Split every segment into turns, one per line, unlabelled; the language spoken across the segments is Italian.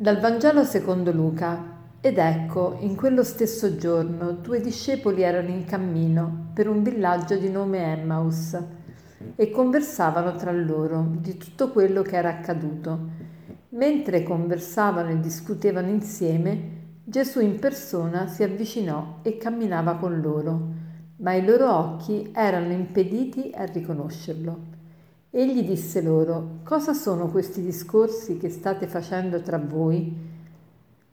Dal Vangelo secondo Luca. Ed ecco, in quello stesso giorno due discepoli erano in cammino per un villaggio di nome Emmaus e conversavano tra loro di tutto quello che era accaduto. Mentre conversavano e discutevano insieme, Gesù in persona si avvicinò e camminava con loro, ma i loro occhi erano impediti a riconoscerlo. Egli disse loro, cosa sono questi discorsi che state facendo tra voi?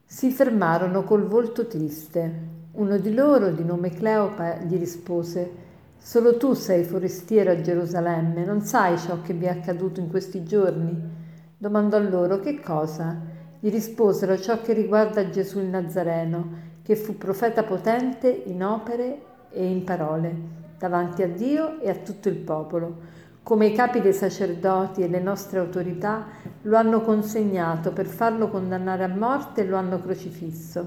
Si fermarono col volto triste. Uno di loro, di nome Cleopa, gli rispose, solo tu sei forestiero a Gerusalemme, non sai ciò che vi è accaduto in questi giorni? Domandò loro, che cosa? Gli risposero ciò che riguarda Gesù il Nazareno, che fu profeta potente in opere e in parole, davanti a Dio e a tutto il popolo come i capi dei sacerdoti e le nostre autorità lo hanno consegnato per farlo condannare a morte e lo hanno crocifisso.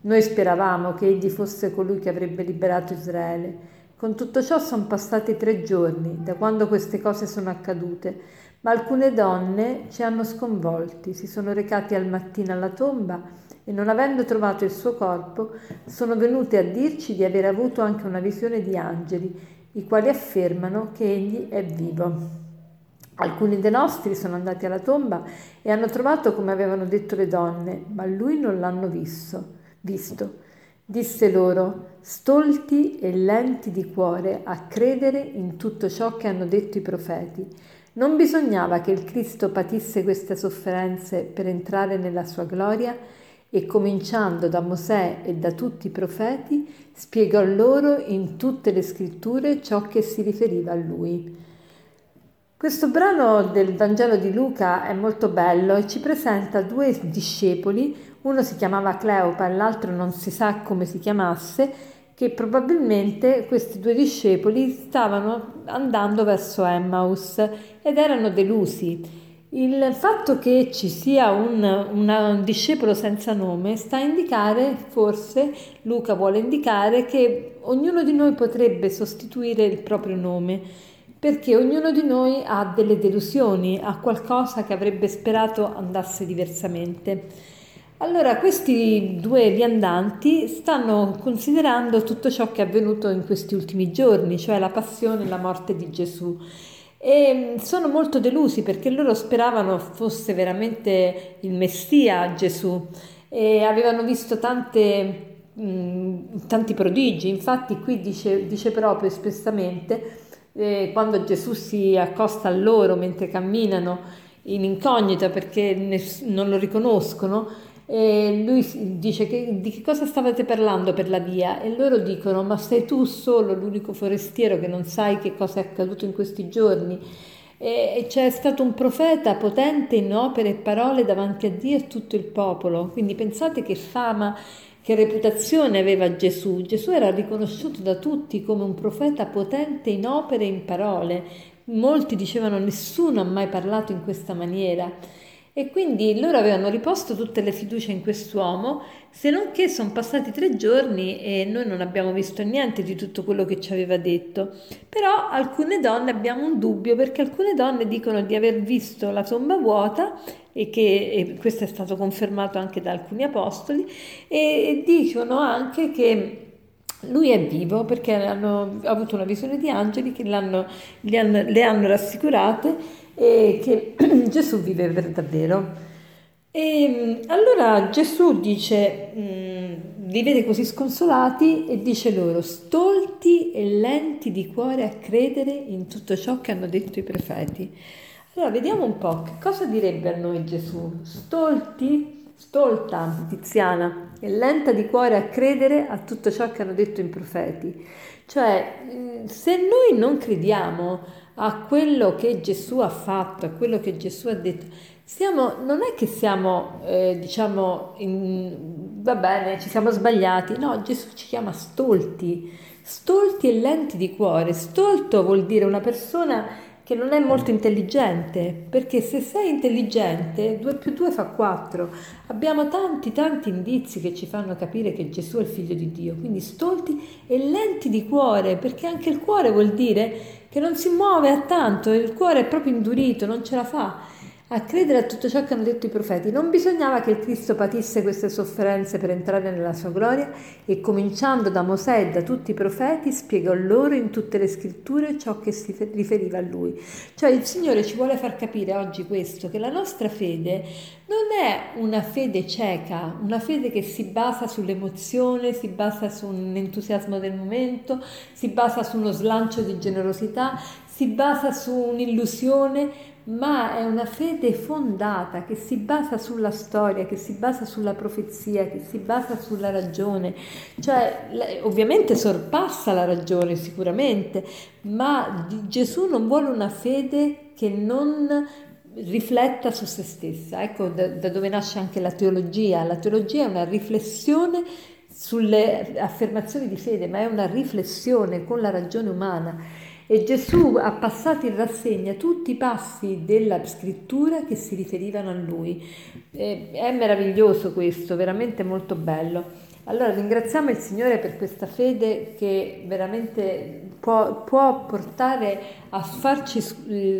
Noi speravamo che egli fosse colui che avrebbe liberato Israele. Con tutto ciò sono passati tre giorni da quando queste cose sono accadute, ma alcune donne ci hanno sconvolti, si sono recati al mattino alla tomba e non avendo trovato il suo corpo sono venute a dirci di aver avuto anche una visione di angeli i quali affermano che egli è vivo. Alcuni dei nostri sono andati alla tomba e hanno trovato come avevano detto le donne, ma lui non l'hanno visto. visto. Disse loro, stolti e lenti di cuore a credere in tutto ciò che hanno detto i profeti. Non bisognava che il Cristo patisse queste sofferenze per entrare nella sua gloria? E cominciando da Mosè e da tutti i profeti, spiegò loro in tutte le scritture ciò che si riferiva a lui. Questo brano del Vangelo di Luca è molto bello e ci presenta due discepoli, uno si chiamava Cleopa e l'altro non si sa come si chiamasse, che probabilmente questi due discepoli stavano andando verso Emmaus ed erano delusi il fatto che ci sia un, un, discepolo senza nome sta a indicare, forse Luca vuole indicare, che ognuno di noi potrebbe sostituire il proprio nome, perché ognuno di noi ha delle delusioni, ha qualcosa che avrebbe sperato andasse diversamente. Allora, questi due viandanti stanno considerando tutto ciò che è avvenuto in questi ultimi giorni, cioè la passione e la morte di Gesù e mm, sono molto delusi perché loro speravano fosse veramente il Messia Gesù e avevano visto tante, mh, mm, tanti prodigi, infatti qui dice, dice proprio espressamente eh, quando Gesù si accosta a loro mentre camminano in incognita perché ness- non lo riconoscono, e lui dice che, di che cosa stavate parlando per la via? E loro dicono ma sei tu solo l'unico forestiero che non sai che cosa è accaduto in questi giorni. E c'è stato un profeta potente in opere e parole davanti a Dio e tutto il popolo. Quindi pensate che fama che reputazione aveva Gesù. Gesù era riconosciuto da tutti come un profeta potente in opere e in parole. Molti dicevano nessuno ha mai parlato in questa maniera e quindi loro avevano riposto tutte le fiducie in quest'uomo, se non che sono passati tre giorni e noi non abbiamo visto niente di tutto quello che ci aveva detto. Però alcune donne abbiamo un dubbio perché alcune donne dicono di aver visto la tomba vuota e che e questo è stato confermato anche da alcuni apostoli e, e dicono anche che lui è vivo perché hanno avuto una visione di angeli che hanno, le hanno rassicurate e che Gesù vive per davvero. E allora Gesù dice, mh, li vede così sconsolati e dice loro, stolti e lenti di cuore a credere in tutto ciò che hanno detto i profeti. Allora vediamo un po' che cosa direbbe a noi Gesù. Stolti, stolta Tiziana, e lenta di cuore a credere a tutto ciò che hanno detto i profeti. Cioè, se noi non crediamo a quello che Gesù ha fatto, a quello che Gesù ha detto. Siamo, non è che siamo, eh, diciamo, in, va bene, ci siamo sbagliati, no, Gesù ci chiama stolti, stolti e lenti di cuore. Stolto vuol dire una persona che non è molto intelligente, perché se sei intelligente 2 più 2 fa 4. Abbiamo tanti tanti indizi che ci fanno capire che Gesù è il figlio di Dio, quindi stolti e lenti di cuore, perché anche il cuore vuol dire che non si muove a tanto, il cuore è proprio indurito, non ce la fa. A credere a tutto ciò che hanno detto i profeti. Non bisognava che il Cristo patisse queste sofferenze per entrare nella sua gloria e cominciando da Mosè e da tutti i profeti spiegò loro in tutte le scritture ciò che si riferiva a lui. Cioè il Signore ci vuole far capire oggi questo, che la nostra fede non è una fede cieca, una fede che si basa sull'emozione, si basa su un entusiasmo del momento, si basa su uno slancio di generosità, si basa su un'illusione, ma è una fede fondata che si basa sulla storia, che si basa sulla profezia, che si basa sulla ragione. Cioè, ovviamente sorpassa la ragione sicuramente, ma Gesù non vuole una fede che non rifletta su se stessa. Ecco da, da dove nasce anche la teologia. La teologia è una riflessione sulle affermazioni di fede, ma è una riflessione con la ragione umana. E Gesù ha passato in rassegna tutti i passi della scrittura che si riferivano a lui. È meraviglioso questo, veramente molto bello. Allora ringraziamo il Signore per questa fede che veramente può, può, portare a farci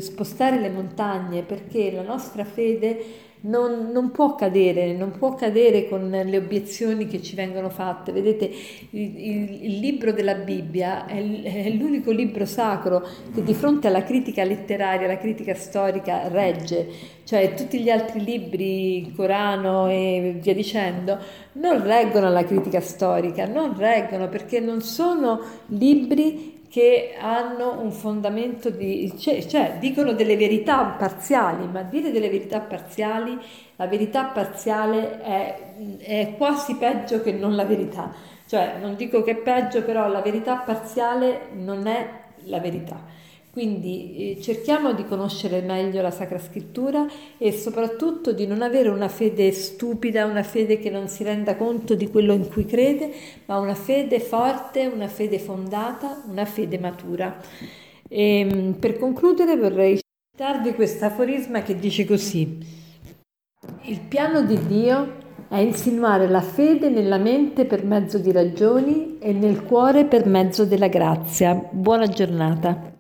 spostare le montagne perché la nostra fede non, non, può cadere, non può cadere con le obiezioni che ci vengono fatte. Vedete, il, il, il libro della Bibbia è, è, l'unico libro sacro che di fronte alla critica letteraria, alla critica storica regge, cioè tutti gli altri libri, il Corano e via dicendo, non reggono alla critica storica, non reggono perché non sono libri che hanno un fondamento di, cioè, cioè, dicono delle verità parziali, ma dire delle verità parziali, la verità parziale è, è quasi peggio che non la verità. Cioè, non dico che è peggio, però la verità parziale non è la verità. Quindi eh, cerchiamo di conoscere meglio la Sacra Scrittura e soprattutto di non avere una fede stupida, una fede che non si renda conto di quello in cui crede, ma una fede forte, una fede fondata, una fede matura. E, ehm, per concludere vorrei citarvi questo aforisma che dice così. Il piano di Dio è insinuare la fede nella mente per mezzo di ragioni e nel cuore per mezzo della grazia. Buona giornata.